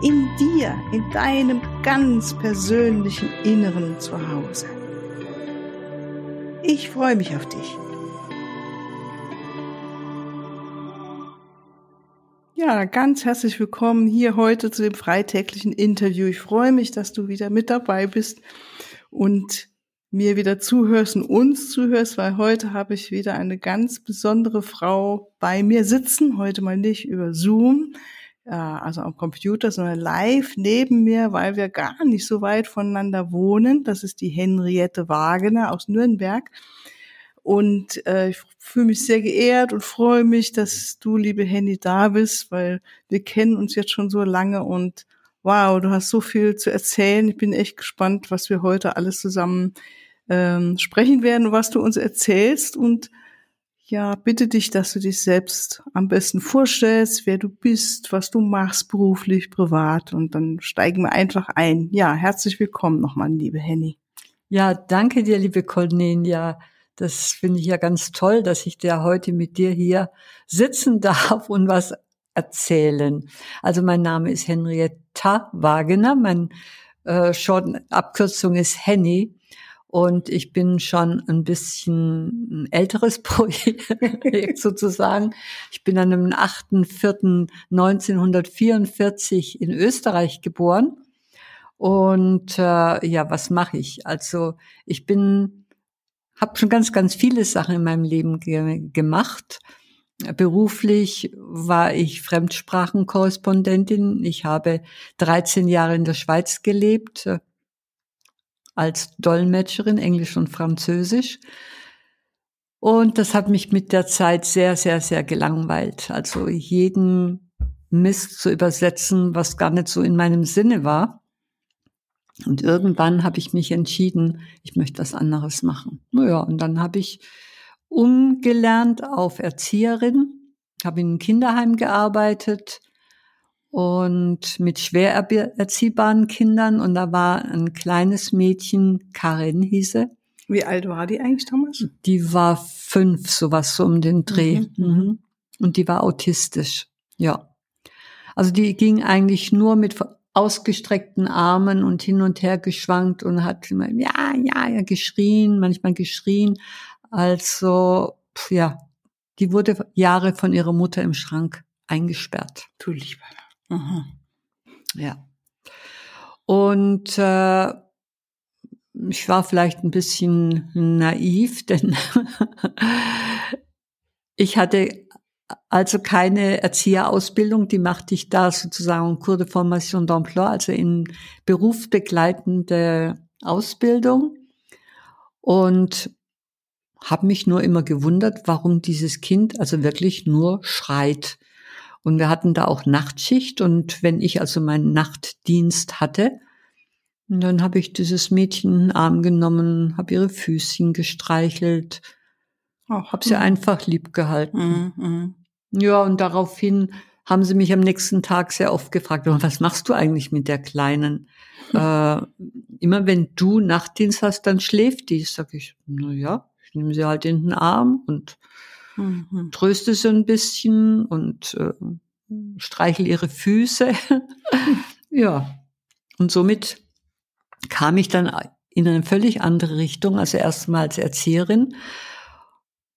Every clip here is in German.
In dir, in deinem ganz persönlichen Inneren zu Hause. Ich freue mich auf dich. Ja, ganz herzlich willkommen hier heute zu dem freitäglichen Interview. Ich freue mich, dass du wieder mit dabei bist und mir wieder zuhörst und uns zuhörst, weil heute habe ich wieder eine ganz besondere Frau bei mir sitzen. Heute mal nicht über Zoom, also am Computer, sondern live neben mir, weil wir gar nicht so weit voneinander wohnen. Das ist die Henriette Wagener aus Nürnberg. Und äh, ich fühle mich sehr geehrt und freue mich, dass du, liebe Henny, da bist, weil wir kennen uns jetzt schon so lange und wow, du hast so viel zu erzählen. Ich bin echt gespannt, was wir heute alles zusammen ähm, sprechen werden, was du uns erzählst. Und ja, bitte dich, dass du dich selbst am besten vorstellst, wer du bist, was du machst, beruflich, privat. Und dann steigen wir einfach ein. Ja, herzlich willkommen nochmal, liebe Henny. Ja, danke dir, liebe Cornelia. Das finde ich ja ganz toll, dass ich da heute mit dir hier sitzen darf und was erzählen. Also mein Name ist Henrietta Wagener, mein äh, Short Abkürzung ist Henny und ich bin schon ein bisschen ein älteres Projekt sozusagen. Ich bin an dem 8.4.1944 in Österreich geboren. Und äh, ja, was mache ich? Also ich bin, habe schon ganz, ganz viele Sachen in meinem Leben ge gemacht. Beruflich war ich Fremdsprachenkorrespondentin. Ich habe 13 Jahre in der Schweiz gelebt, als Dolmetscherin, Englisch und Französisch. Und das hat mich mit der Zeit sehr, sehr, sehr gelangweilt. Also jeden Mist zu übersetzen, was gar nicht so in meinem Sinne war. Und irgendwann habe ich mich entschieden, ich möchte was anderes machen. Naja, und dann habe ich umgelernt auf Erzieherin, habe in einem Kinderheim gearbeitet, und mit schwer erziehbaren Kindern und da war ein kleines Mädchen, Karin hieße. Wie alt war die eigentlich damals? Die war fünf, sowas so um den Dreh. Mhm. mhm. Und die war autistisch, ja. Also die ging eigentlich nur mit ausgestreckten Armen und hin und her geschwankt und hat immer ja, ja, ja geschrien, manchmal geschrien. Also, ja, die wurde Jahre von ihrer Mutter im Schrank eingesperrt. Du lieber. Mhm. Ja. Und äh, ich war vielleicht ein bisschen naiv, denn ich hatte also keine Erzieherausbildung, die machte ich da sozusagen Cours de Formation d'Emploi, also in berufsbegleitende Ausbildung und habe mich nur immer gewundert, warum dieses Kind also wirklich nur schreit. Und wir hatten da auch Nachtschicht und wenn ich also meinen Nachtdienst hatte, dann habe ich dieses Mädchen in den Arm genommen, habe ihre Füßchen gestreichelt, habe sie einfach lieb gehalten. Mhm, mhm. Ja, und daraufhin haben sie mich am nächsten Tag sehr oft gefragt, was machst du eigentlich mit der Kleinen? Äh, immer wenn du Nachtdienst hast, dann schläft die. Sag ich, na ja, ich nehme sie halt in den Arm und mhm. tröste sie ein bisschen und äh, streichel ihre Füße. ja. Und somit kam ich dann in eine völlig andere Richtung, also erstmal als Erzieherin.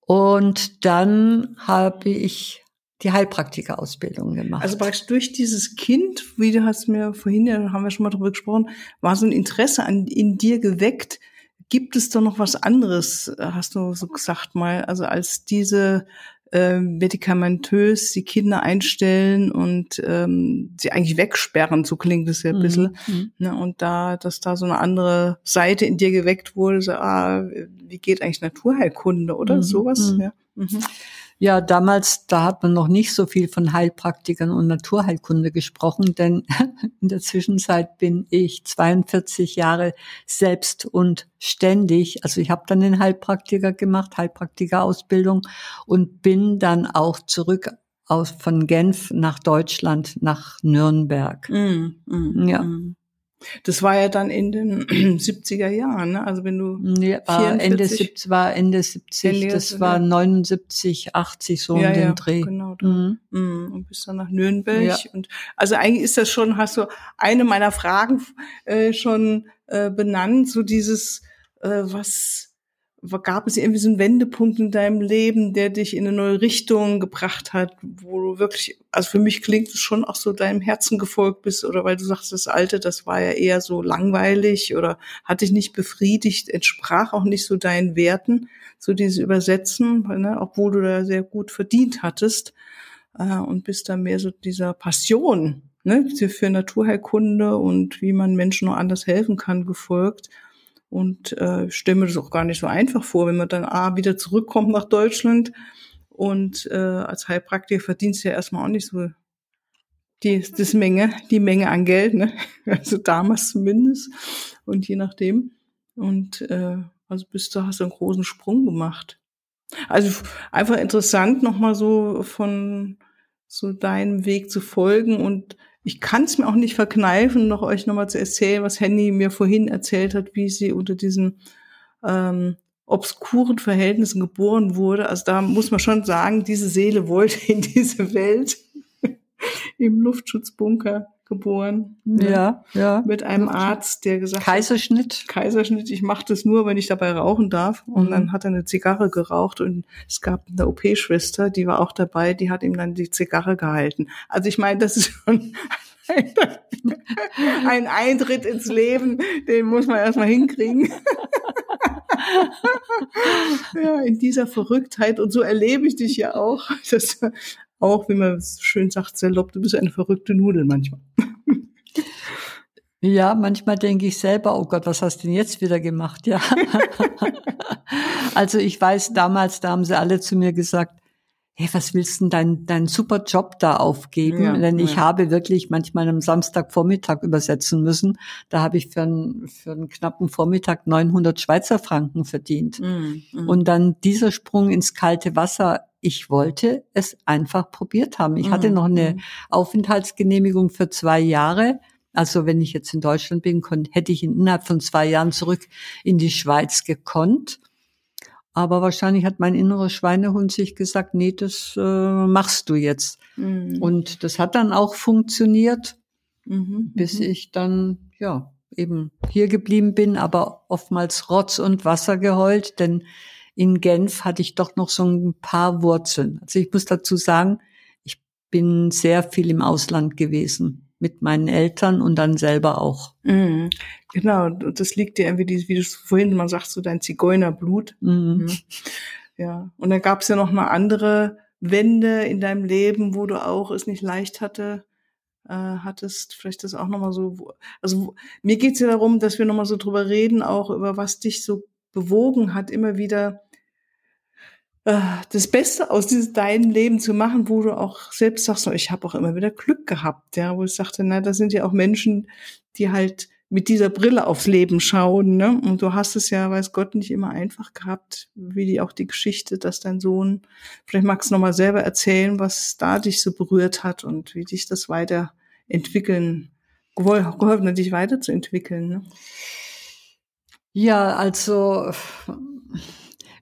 Und dann habe ich die Heilpraktikerausbildung gemacht. Also praktisch durch dieses Kind, wie du hast mir vorhin, ja, haben wir schon mal drüber gesprochen, war so ein Interesse an, in dir geweckt, Gibt es da noch was anderes, hast du so gesagt mal, also als diese äh, medikamentös die Kinder einstellen und ähm, sie eigentlich wegsperren, so klingt es ja ein bisschen. Mhm. Ne, und da, dass da so eine andere Seite in dir geweckt wurde, so, ah, wie geht eigentlich Naturheilkunde oder mhm. sowas? Mhm. Ja. Ja, damals, da hat man noch nicht so viel von Heilpraktikern und Naturheilkunde gesprochen, denn in der Zwischenzeit bin ich 42 Jahre selbst und ständig. Also ich habe dann den Heilpraktiker gemacht, Heilpraktikerausbildung und bin dann auch zurück aus von Genf nach Deutschland, nach Nürnberg. Mm, mm, ja. Mm. Das war ja dann in den 70er Jahren, ne? Also wenn du ja, war Ende 70, war Ende 70, Ende das war 79, 80 so ja, um den ja, Dreh. Genau. Mhm. mhm. Und bist dann nach Nürnberg ja. und also eigentlich ist das schon, hast du eine meiner Fragen äh, schon äh, benannt, so dieses äh, was gab es irgendwie so einen Wendepunkt in deinem Leben, der dich in eine neue Richtung gebracht hat, wo du wirklich, also für mich klingt es schon auch so deinem Herzen gefolgt bist oder weil du sagst, das Alte, das war ja eher so langweilig oder hat dich nicht befriedigt, entsprach auch nicht so deinen Werten, so dieses Übersetzen, ne, obwohl du da sehr gut verdient hattest äh, und bist da mehr so dieser Passion ne, für Naturheilkunde und wie man Menschen noch anders helfen kann gefolgt und äh, stelle mir das auch gar nicht so einfach vor, wenn man dann A, wieder zurückkommt nach Deutschland und äh, als Heilpraktiker verdienst du ja erstmal auch nicht so die, das Menge, die Menge an Geld, ne? Also damals zumindest. Und je nachdem. Und äh, also bist du, hast du einen großen Sprung gemacht. Also einfach interessant, nochmal so von so deinem Weg zu folgen und ich kann es mir auch nicht verkneifen, noch euch nochmal zu erzählen, was Henny mir vorhin erzählt hat, wie sie unter diesen ähm, obskuren Verhältnissen geboren wurde. Also da muss man schon sagen, diese Seele wollte in diese Welt im Luftschutzbunker geboren. Ne? Ja, ja. Mit einem Arzt, der gesagt Kaiserschnitt. hat, Kaiserschnitt, ich mache das nur, wenn ich dabei rauchen darf. Und mhm. dann hat er eine Zigarre geraucht und es gab eine OP-Schwester, die war auch dabei, die hat ihm dann die Zigarre gehalten. Also ich meine, das ist schon ein Eintritt ins Leben, den muss man erstmal hinkriegen. ja, in dieser Verrücktheit. Und so erlebe ich dich ja auch. Das auch, wie man schön sagt, salopp, du bist eine verrückte Nudel manchmal. Ja, manchmal denke ich selber, oh Gott, was hast du denn jetzt wieder gemacht? Ja. also ich weiß damals, da haben sie alle zu mir gesagt, hey, was willst du denn deinen dein super Job da aufgeben? Ja, Denn ich ja. habe wirklich manchmal am Samstagvormittag übersetzen müssen. Da habe ich für einen, für einen knappen Vormittag 900 Schweizer Franken verdient. Mm, mm. Und dann dieser Sprung ins kalte Wasser ich wollte es einfach probiert haben. Ich hatte mhm. noch eine mhm. Aufenthaltsgenehmigung für zwei Jahre. Also wenn ich jetzt in Deutschland bin, hätte ich innerhalb von zwei Jahren zurück in die Schweiz gekonnt. Aber wahrscheinlich hat mein innerer Schweinehund sich gesagt, nee, das äh, machst du jetzt. Mhm. Und das hat dann auch funktioniert, mhm. bis mhm. ich dann, ja, eben hier geblieben bin, aber oftmals Rotz und Wasser geheult, denn in Genf hatte ich doch noch so ein paar Wurzeln. Also ich muss dazu sagen, ich bin sehr viel im Ausland gewesen mit meinen Eltern und dann selber auch. Mhm. Genau, das liegt dir irgendwie, wie du vorhin mal sagst, so dein Zigeunerblut. Mhm. mhm. Ja, und dann gab es ja noch eine andere Wende in deinem Leben, wo du auch es nicht leicht hatte, äh, hattest. Vielleicht das auch nochmal so. Also mir geht's ja darum, dass wir nochmal so drüber reden, auch über was dich so bewogen hat, immer wieder das Beste aus diesem deinem Leben zu machen, wo du auch selbst sagst, ich habe auch immer wieder Glück gehabt, ja, wo ich sagte, na, das sind ja auch Menschen, die halt mit dieser Brille aufs Leben schauen, ne? Und du hast es ja, weiß Gott, nicht immer einfach gehabt, wie die auch die Geschichte, dass dein Sohn, vielleicht magst du nochmal selber erzählen, was da dich so berührt hat und wie dich das weiterentwickeln, geholfen hat, dich weiterzuentwickeln, ne? Ja, also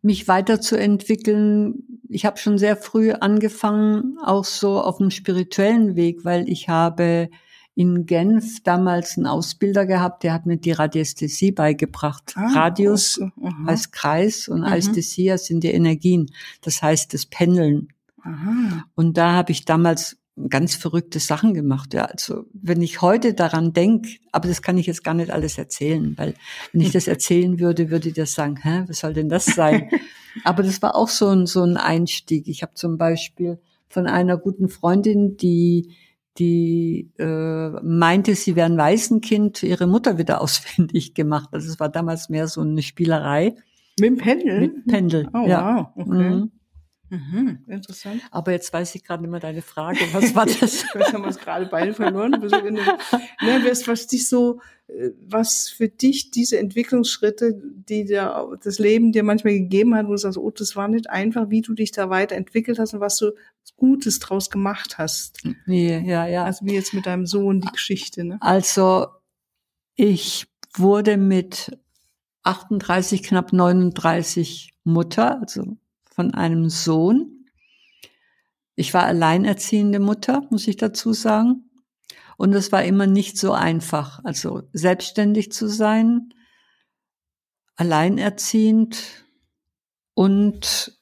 mich weiterzuentwickeln. Ich habe schon sehr früh angefangen, auch so auf dem spirituellen Weg, weil ich habe in Genf damals einen Ausbilder gehabt, der hat mir die Radiästhesie beigebracht. Ah, Radius okay. heißt Kreis und mhm. Ästhesia sind die Energien, das heißt das Pendeln. Aha. Und da habe ich damals ganz verrückte Sachen gemacht. Ja, also wenn ich heute daran denke, aber das kann ich jetzt gar nicht alles erzählen, weil wenn ich das erzählen würde, würde ich das sagen, hä, was soll denn das sein? aber das war auch so ein so ein Einstieg. Ich habe zum Beispiel von einer guten Freundin, die die äh, meinte, sie wäre ein Waisenkind, ihre Mutter wieder ausfindig gemacht. Also es war damals mehr so eine Spielerei. Mit dem Pendel? Mit Pendel, oh, ja. Wow, okay. Mhm. Mhm, interessant. Aber jetzt weiß ich gerade nicht mehr deine Frage. Was war das? Jetzt haben wir uns gerade beide verloren. Ne, was, dich so, äh, was für dich diese Entwicklungsschritte, die dir das Leben dir manchmal gegeben hat, wo du sagst, oh, das war nicht einfach, wie du dich da weiterentwickelt hast und was du Gutes draus gemacht hast. Ja, ja, ja. Also wie jetzt mit deinem Sohn die Geschichte, ne? Also ich wurde mit 38, knapp 39 Mutter, also von einem Sohn. Ich war alleinerziehende Mutter, muss ich dazu sagen. Und es war immer nicht so einfach, also selbstständig zu sein, alleinerziehend und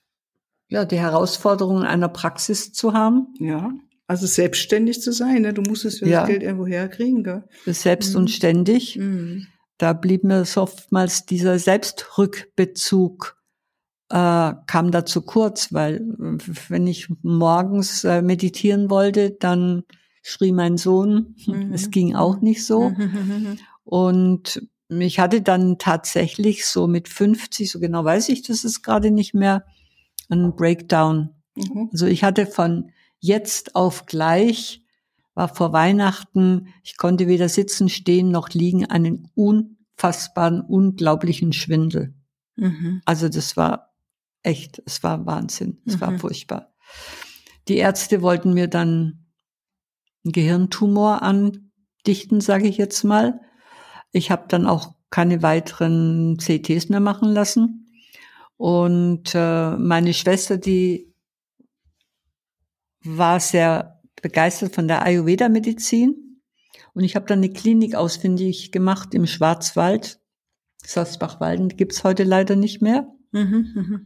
ja, die Herausforderungen einer Praxis zu haben. Ja, also selbstständig zu sein, ne? du musstest ja, ja. das Geld irgendwo herkriegen. Gell? Selbst mhm. und ständig. Mhm. Da blieb mir so oftmals dieser Selbstrückbezug äh, kam da zu kurz, weil wenn ich morgens äh, meditieren wollte, dann schrie mein Sohn. Mhm. Es ging auch nicht so. Und ich hatte dann tatsächlich so mit 50, so genau weiß ich das ist gerade nicht mehr, einen Breakdown. Mhm. Also ich hatte von jetzt auf gleich, war vor Weihnachten, ich konnte weder sitzen, stehen noch liegen, einen unfassbaren, unglaublichen Schwindel. Mhm. Also das war echt, es war Wahnsinn, es mhm. war furchtbar. Die Ärzte wollten mir dann einen Gehirntumor andichten, sage ich jetzt mal. Ich habe dann auch keine weiteren CTs mehr machen lassen. Und äh, meine Schwester, die war sehr begeistert von der Ayurveda-Medizin. Und ich habe dann eine Klinik ausfindig gemacht im Schwarzwald. Salzbach-Walden gibt's heute leider nicht mehr. Mhm, mhm.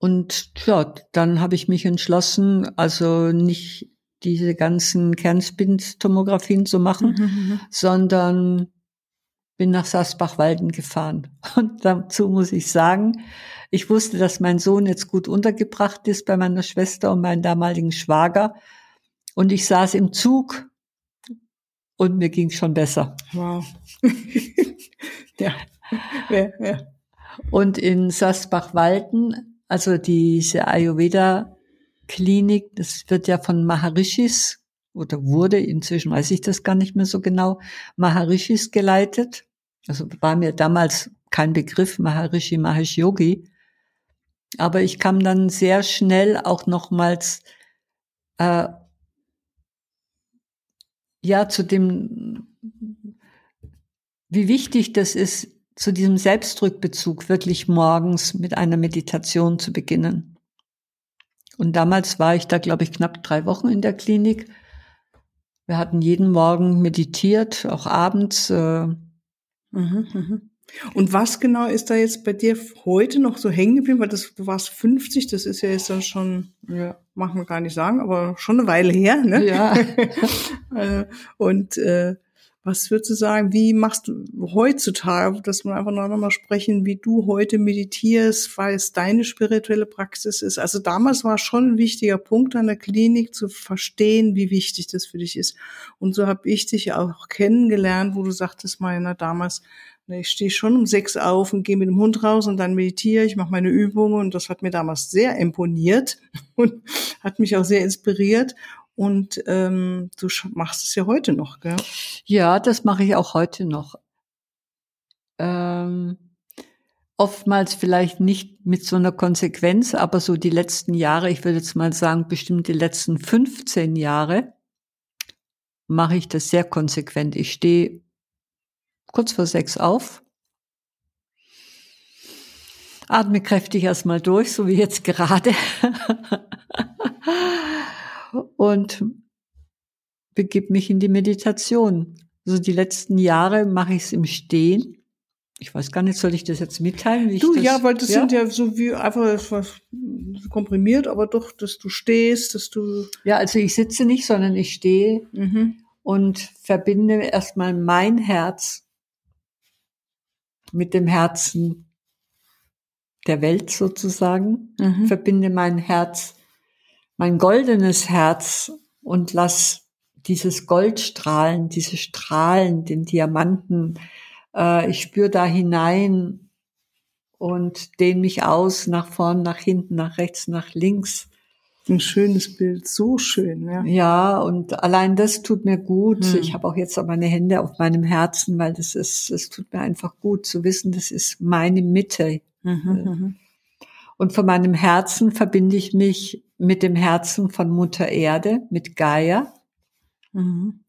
Und ja, dann habe ich mich entschlossen, also nicht diese ganzen Kernspintomographien zu machen, mhm, sondern bin nach Sasbach-Walden gefahren. Und dazu muss ich sagen, ich wusste, dass mein Sohn jetzt gut untergebracht ist bei meiner Schwester und meinem damaligen Schwager. Und ich saß im Zug und mir ging schon besser. Wow. ja. ja, ja. Und in Sasbach-Walden, also diese Ayurveda-Klinik, das wird ja von Maharishis oder wurde, inzwischen weiß ich das gar nicht mehr so genau, Maharishis geleitet. Also war mir damals kein Begriff, Maharishi, Mahesh Yogi. Aber ich kam dann sehr schnell auch nochmals äh, ja zu dem, wie wichtig das ist, zu diesem Selbstrückbezug wirklich morgens mit einer Meditation zu beginnen. Und damals war ich da, glaube ich, knapp drei Wochen in der Klinik. Wir hatten jeden Morgen meditiert, auch abends. Äh mhm, mhm. Und was genau ist da jetzt bei dir heute noch so hängen geblieben? Weil das, du warst 50, das ist ja jetzt dann schon, ja, machen wir gar nicht sagen, aber schon eine Weile her, ne? Ja. Äh, und äh, was würdest du sagen, wie machst du heutzutage, dass wir einfach noch mal sprechen, wie du heute meditierst, weil es deine spirituelle Praxis ist? Also damals war schon ein wichtiger Punkt an der Klinik zu verstehen, wie wichtig das für dich ist. Und so habe ich dich auch kennengelernt, wo du sagtest, meiner damals, ich stehe schon um sechs auf und gehe mit dem Hund raus und dann meditiere ich, mache meine Übungen und das hat mir damals sehr imponiert und hat mich auch sehr inspiriert. Und ähm, du machst es ja heute noch, gell? Ja, das mache ich auch heute noch. Ähm, oftmals vielleicht nicht mit so einer Konsequenz, aber so die letzten Jahre, ich würde jetzt mal sagen, bestimmt die letzten 15 Jahre, mache ich das sehr konsequent. Ich stehe kurz vor sechs auf, atme kräftig erstmal durch, so wie jetzt gerade. und begib mich in die Meditation. Also die letzten Jahre mache ich es im Stehen. Ich weiß gar nicht, soll ich das jetzt mitteilen? Du, das, ja, weil das ja? sind ja so wie einfach komprimiert, aber doch, dass du stehst, dass du. Ja, also ich sitze nicht, sondern ich stehe mhm. und verbinde erstmal mein Herz mit dem Herzen der Welt sozusagen, mhm. verbinde mein Herz mein goldenes Herz und lass dieses Gold strahlen, diese Strahlen, den Diamanten. Äh, ich spüre da hinein und dehne mich aus nach vorn, nach hinten, nach rechts, nach links. Ein schönes Bild, so schön, ja. Ja, und allein das tut mir gut. Hm. Ich habe auch jetzt auch meine Hände auf meinem Herzen, weil das ist, es tut mir einfach gut zu wissen, das ist meine Mitte. Mhm, mhm. Und von meinem Herzen verbinde ich mich mit dem Herzen von Mutter Erde, mit Gaia. Mhm.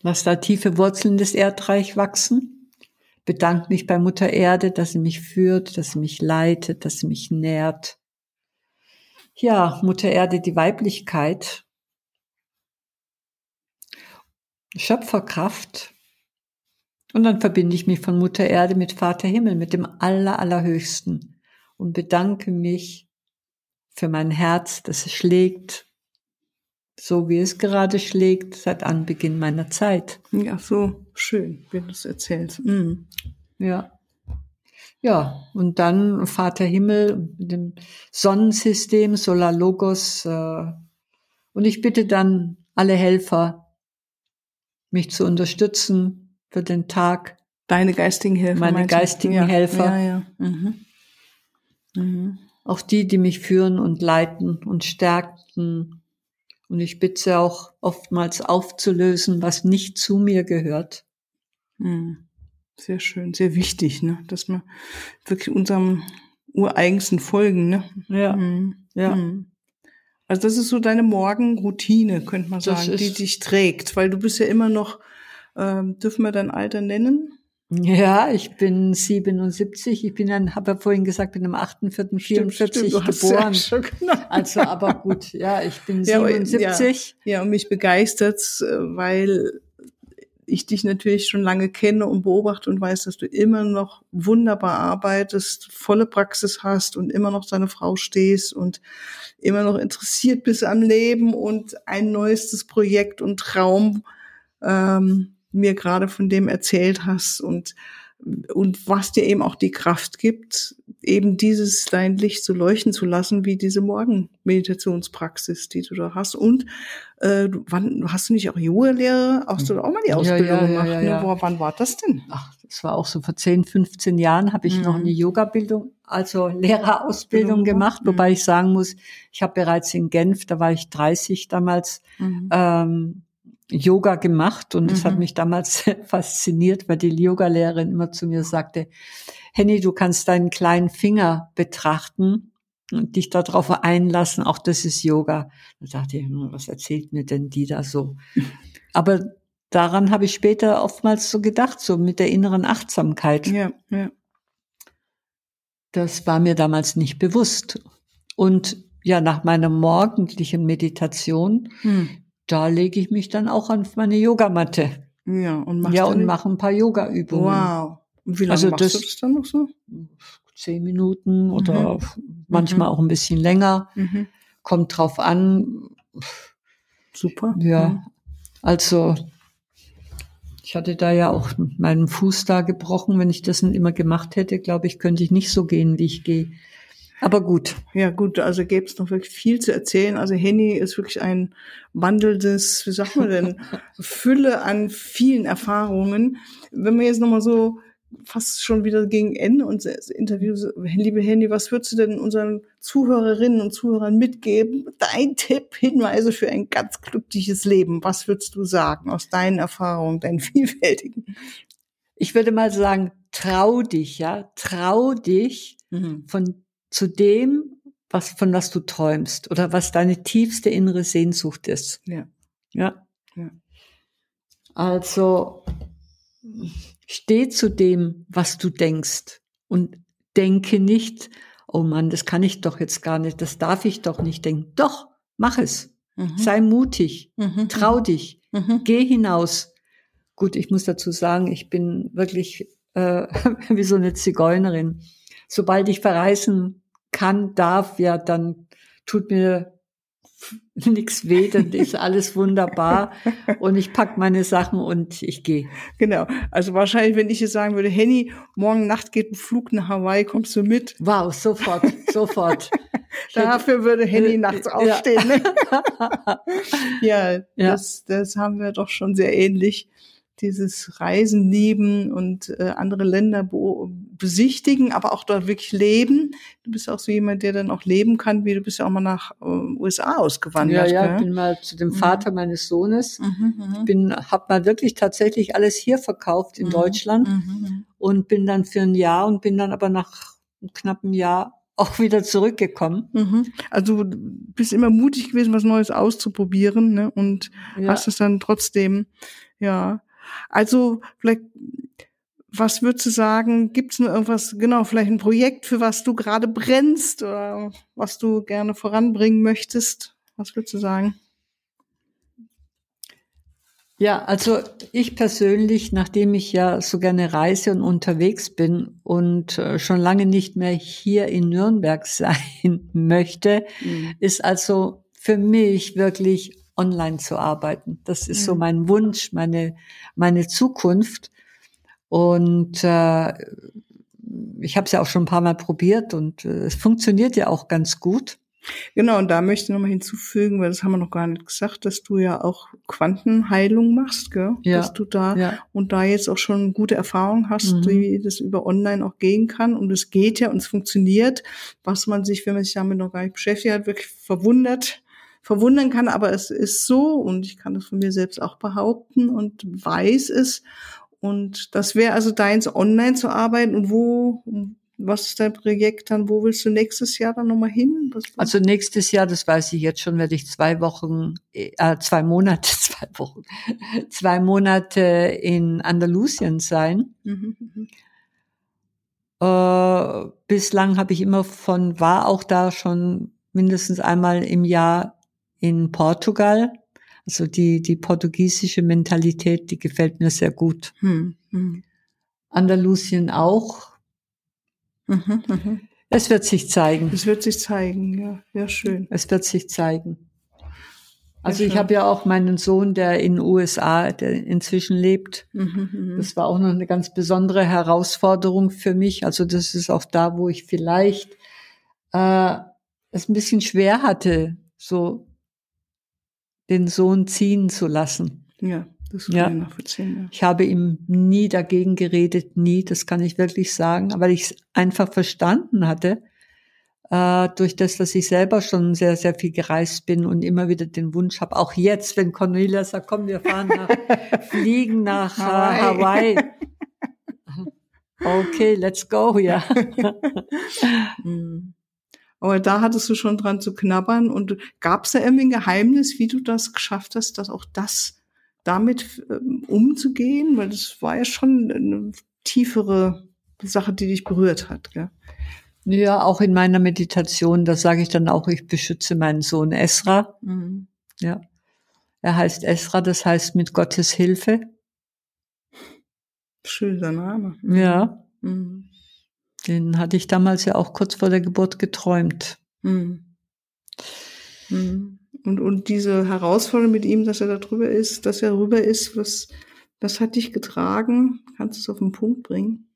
Lass da tiefe Wurzeln des Erdreich wachsen. Bedanke mich bei Mutter Erde, dass sie mich führt, dass sie mich leitet, dass sie mich nährt. Ja, Mutter Erde, die Weiblichkeit, Schöpferkraft. Und dann verbinde ich mich von Mutter Erde mit Vater Himmel, mit dem Aller, Allerhöchsten und bedanke mich für mein Herz, das es schlägt, so wie es gerade schlägt, seit Anbeginn meiner Zeit. Ja, so schön, wenn du es erzählst. Mhm. Ja. Ja, und dann Vater Himmel mit dem Sonnensystem, Solar Logos. Äh, und ich bitte dann alle Helfer, mich zu unterstützen für den Tag. Deine geistigen Helfer. Meine geistigen ja, Helfer. Ja, ja. Mhm. Mhm. Auch die, die mich führen und leiten und stärken. Und ich bitte auch oftmals aufzulösen, was nicht zu mir gehört. Mhm. Sehr schön, sehr wichtig, ne? dass wir wirklich unserem ureigensten folgen. Ne? Ja. Mhm. Ja. Mhm. Also das ist so deine Morgenroutine, könnte man sagen, die dich trägt, weil du bist ja immer noch, ähm, dürfen wir dein Alter nennen? Ja, ich bin 77. Ich bin dann, habe ja vorhin gesagt, bin am 8.4.44 du hast geboren. Ja, genau. Also, aber gut, ja, ich bin Ja, aber- 77. Ja, und mich begeistert's, äh, weil ich dich natürlich schon lange kenne und beobachte und weiß, dass du immer noch wunderbar arbeitest, volle Praxis hast und immer noch deine Frau stehst und immer noch interessiert bist am Leben und ein neuestes Projekt und Traum ähm, mir gerade von dem erzählt hast und und was dir eben auch die Kraft gibt, eben dieses dein Licht so leuchten zu lassen, wie diese Morgenmeditationspraxis, die du da hast. Und äh, wann hast du nicht auch Yoga-Lehre? Hast du da auch mal die Ausbildung ja, ja, gemacht? ja, ne? ja. Wo, wann war das denn? Ach, das war auch so vor 10, 15 Jahren habe ich noch Mhm. eine Yoga-Bildung, also Lehrerausbildung Genau. gemacht, Mhm. wobei ich sagen muss, ich habe bereits in Genf, da war ich 30 damals, ähm, Yoga gemacht und es Mhm. hat mich damals fasziniert, weil die Yoga-Lehrerin immer zu mir sagte, Henny, du kannst deinen kleinen Finger betrachten und dich darauf einlassen, auch das ist Yoga. Da dachte ich, hm, was erzählt mir denn die da so? Aber daran habe ich später oftmals so gedacht, so mit der inneren Achtsamkeit. Ja, ja. Das war mir damals nicht bewusst. Und ja, nach meiner morgendlichen Meditation, Hm. Da lege ich mich dann auch auf meine Yogamatte. Ja, und machst ja, und mache ein paar Yoga-Übungen. Wow. Und wie lange Also machst das- du das dann noch so? Zehn Minuten oder Mhm. manchmal auch ein bisschen länger. Mhm. Kommt drauf an. Super. Ja, also ich hatte da ja auch meinen Fuß da gebrochen. Wenn ich das nicht immer gemacht hätte, glaube ich, könnte ich nicht so gehen, wie ich gehe. Aber gut. Ja, gut, also gäbe es noch wirklich viel zu erzählen. Also Henny ist wirklich ein wandelndes, wie sagt man denn, Fülle an vielen Erfahrungen. Wenn wir jetzt nochmal so fast schon wieder gegen Ende unseres Interviews, liebe Henny, was würdest du denn unseren Zuhörerinnen und Zuhörern mitgeben? Dein Tipp, Hinweise für ein ganz glückliches Leben. Was würdest du sagen aus deinen Erfahrungen, deinen vielfältigen? Ich würde mal sagen, trau dich, ja, trau dich von zu dem, was von was du träumst oder was deine tiefste innere Sehnsucht ist. Ja. Ja. Ja. Also steh zu dem, was du denkst und denke nicht, oh Mann, das kann ich doch jetzt gar nicht, das darf ich doch nicht denken. Doch, mach es. Mhm. Sei mutig, Mhm. trau dich, Mhm. geh hinaus. Gut, ich muss dazu sagen, ich bin wirklich äh, wie so eine Zigeunerin. Sobald ich verreisen kann, darf, ja, dann tut mir nichts weh, dann ist alles wunderbar und ich pack meine Sachen und ich gehe. Genau. Also wahrscheinlich, wenn ich jetzt sagen würde, Henny, morgen Nacht geht ein Flug nach Hawaii, kommst du mit? Wow, sofort, sofort. Dafür würde Henny Äh, nachts ja. aufstehen. Ne? ja, Ja. Das, das haben wir doch schon sehr ähnlich. Dieses Reisen lieben und äh, andere Länder besichtigen, aber auch dort wirklich leben. Du bist auch so jemand, der dann auch leben kann, wie du bist ja auch mal nach äh, USA ausgewandert. Ja, ja, gell? bin mal zu dem mhm. Vater mhm. meines Sohnes. Mhm, mhm, bin, hab mal wirklich tatsächlich alles hier verkauft in mhm. Deutschland mhm, und bin dann für ein Jahr und bin dann aber nach einem knappen Jahr auch wieder zurückgekommen. Mhm. Also du bist immer mutig gewesen, was Neues auszuprobieren, ne? Und ja. hast es dann trotzdem, ja. Also vielleicht, was würdest du sagen, gibt es nur irgendwas, genau, vielleicht ein Projekt, für was du gerade brennst oder was du gerne voranbringen möchtest? Was würdest du sagen? Ja, also ich persönlich, nachdem ich ja so gerne reise und unterwegs bin und äh, schon lange nicht mehr hier in Nürnberg sein möchte, mhm. ist also für mich wirklich online zu arbeiten. Das ist mhm. so mein Wunsch, meine, meine Zukunft. Und äh, ich habe es ja auch schon ein paar Mal probiert und äh, es funktioniert ja auch ganz gut. Genau, und da möchte ich nochmal hinzufügen, weil das haben wir noch gar nicht gesagt, dass du ja auch Quantenheilung machst, gell? Ja. Dass du da ja. und da jetzt auch schon gute Erfahrungen hast, mhm. wie das über online auch gehen kann. Und es geht ja und es funktioniert, was man sich, wenn man sich damit noch gar nicht beschäftigt hat, wirklich verwundert, verwundern kann. Aber es ist so und ich kann das von mir selbst auch behaupten und weiß es. Und das wäre also deins, online zu arbeiten und wo, was ist dein Projekt dann? Wo willst du nächstes Jahr dann nochmal hin? also nächstes Jahr, das weiß ich jetzt schon, werde ich zwei Wochen, äh, zwei Monate, zwei Wochen, zwei Monate in Andalusien sein. Mhm. Äh, bislang habe ich immer von, war auch da schon mindestens einmal im Jahr in Portugal. Also die, die portugiesische Mentalität, die gefällt mir sehr gut. Mhm. mhm. Andalusien auch Mhm, mhm. Es wird sich zeigen. Es wird sich zeigen, ja, ja schön. Es wird sich zeigen. Also ja, ich habe ja auch meinen Sohn, der in den USA, der inzwischen lebt. Mhm, mhm, das war auch noch eine ganz besondere Herausforderung für mich. Also das ist auch da, wo ich vielleicht äh, es ein bisschen schwer hatte, so den Sohn ziehen zu lassen. Ja. Das kann ja. ich nachvollziehen. Ja. Ich habe ihm nie dagegen geredet, nie, das kann ich wirklich sagen, weil ich es einfach verstanden hatte, äh, durch das, dass ich selber schon sehr, sehr viel gereist bin und immer wieder den Wunsch habe, auch jetzt, wenn Cornelia sagt, komm, wir fahren nach, fliegen nach äh, Hawaii. okay, let's go, ja. Aber da hattest du schon dran zu knabbern und gab es da irgendwie ein Geheimnis, wie du das geschafft hast, dass auch das damit ähm, umzugehen? Weil das war ja schon eine tiefere Sache, die dich berührt hat. Gell? Ja, auch in meiner Meditation, da sage ich dann auch, ich beschütze meinen Sohn Esra. Mhm. Ja. Er heißt Esra, das heißt mit Gottes Hilfe. Schöner Name. Ja. Mhm. Den hatte ich damals ja auch kurz vor der Geburt geträumt. Mhm. Mhm. Und, und diese Herausforderung mit ihm, dass er da drüber ist, dass er rüber ist, was, was hat dich getragen? Kannst du es auf den Punkt bringen?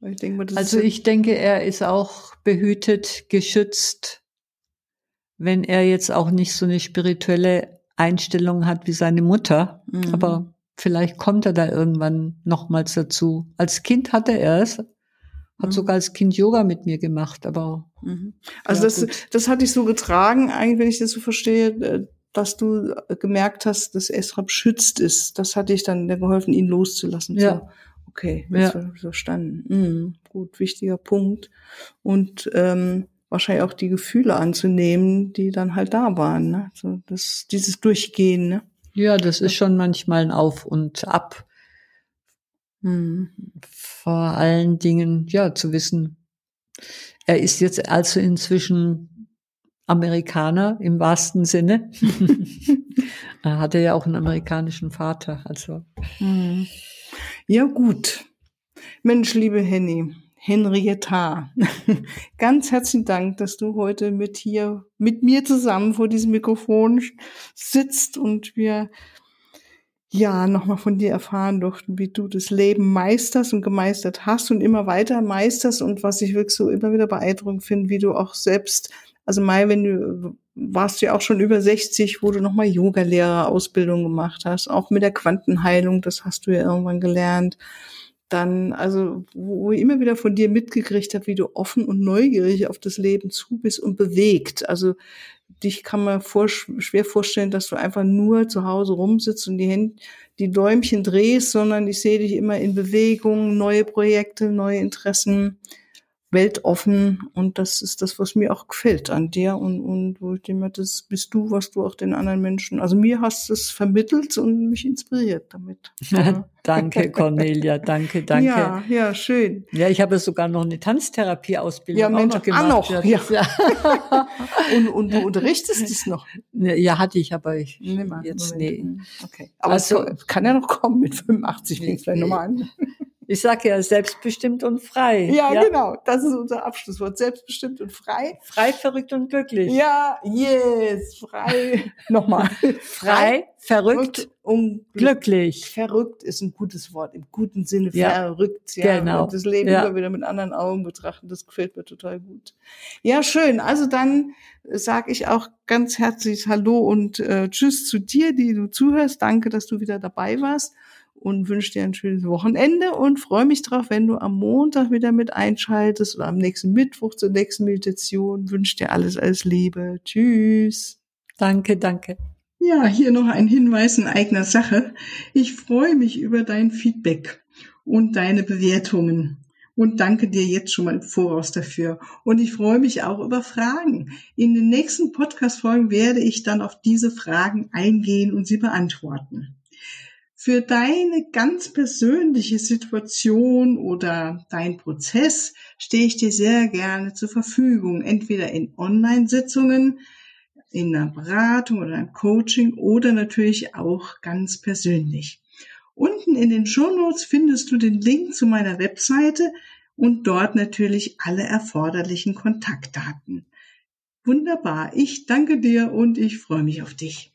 Ich denke mal, also ich denke, er ist auch behütet, geschützt, wenn er jetzt auch nicht so eine spirituelle Einstellung hat wie seine Mutter. Mhm. Aber vielleicht kommt er da irgendwann nochmals dazu. Als Kind hatte er es, hat mhm. sogar als Kind Yoga mit mir gemacht, aber. Mhm. Also ja, das, gut. das hat dich so getragen, eigentlich, wenn ich das so verstehe, äh, dass du gemerkt hast, dass Esra beschützt ist. Das hat dich dann geholfen, ihn loszulassen. Ja. So. Okay, ja. verstanden. Mhm. Gut, wichtiger Punkt. Und ähm, wahrscheinlich auch die Gefühle anzunehmen, die dann halt da waren. Ne? So, das, dieses Durchgehen. Ne? Ja, das ist schon manchmal ein Auf und Ab. Mhm. Vor allen Dingen, ja, zu wissen, er ist jetzt also inzwischen Amerikaner im wahrsten Sinne. er hatte ja auch einen amerikanischen Vater, also. Mhm. Ja, gut. Mensch, liebe Henny, Henrietta, ganz herzlichen Dank, dass du heute mit hier, mit mir zusammen vor diesem Mikrofon sitzt und wir ja, nochmal von dir erfahren durften, wie du das Leben meisterst und gemeistert hast und immer weiter meisterst und was ich wirklich so immer wieder beeindruckend finde, wie du auch selbst Also Mai, wenn du warst du ja auch schon über 60, wo du nochmal Yoga-Lehrer-Ausbildung gemacht hast, auch mit der Quantenheilung, das hast du ja irgendwann gelernt. Dann, also, wo ich immer wieder von dir mitgekriegt habe, wie du offen und neugierig auf das Leben zu bist und bewegt. Also dich kann man vor, schwer vorstellen, dass du einfach nur zu Hause rumsitzt und die Hände, die Däumchen drehst, sondern ich sehe dich immer in Bewegung, neue Projekte, neue Interessen weltoffen und das ist das, was mir auch gefällt an dir und, und wo ich denke, das bist du, was du auch den anderen Menschen, also mir hast es vermittelt und mich inspiriert damit. Danke, Cornelia, danke, danke. Ja, ja, schön. Ja, ich habe sogar noch eine Tanztherapieausbildung ja, Mensch, auch noch gemacht. Ah, noch, ja. ja. und, und du unterrichtest es noch? Ja, hatte ich, aber ich Nimmer, jetzt, Moment. nee. Okay. Aber also, es kann ja noch kommen mit 85, fängt vielleicht nochmal an. Ich sage ja selbstbestimmt und frei. Ja, ja, genau. Das ist unser Abschlusswort. Selbstbestimmt und frei. Frei, verrückt und glücklich. Ja, yes. Frei. Nochmal. Frei, verrückt und glücklich. Verrückt ist ein gutes Wort. Im guten Sinne Ja. verrückt. Ja. Genau. Und das Leben Ja. immer wieder mit anderen Augen betrachten. Das gefällt mir total gut. Ja, schön. Also dann sage ich auch ganz herzlich Hallo und äh, Tschüss zu dir, die du zuhörst. Danke, dass du wieder dabei warst und wünsche dir ein schönes Wochenende und freue mich drauf, wenn du am Montag wieder mit einschaltest oder am nächsten Mittwoch zur nächsten Meditation. Wünsche dir alles, alles Liebe. Tschüss. Danke, danke. Ja, hier noch ein Hinweis in eigener Sache. Ich freue mich über dein Feedback und deine Bewertungen und danke dir jetzt schon mal im Voraus dafür. Und ich freue mich auch über Fragen. In den nächsten Podcast-Folgen werde ich dann auf diese Fragen eingehen und sie beantworten. Für deine ganz persönliche Situation oder dein Prozess stehe ich dir sehr gerne zur Verfügung, entweder in Online-Sitzungen, in einer Beratung oder einem Coaching oder natürlich auch ganz persönlich. Unten in den Shownotes findest du den Link zu meiner Webseite und dort natürlich alle erforderlichen Kontaktdaten. Wunderbar. Ich danke dir und ich freue mich auf dich.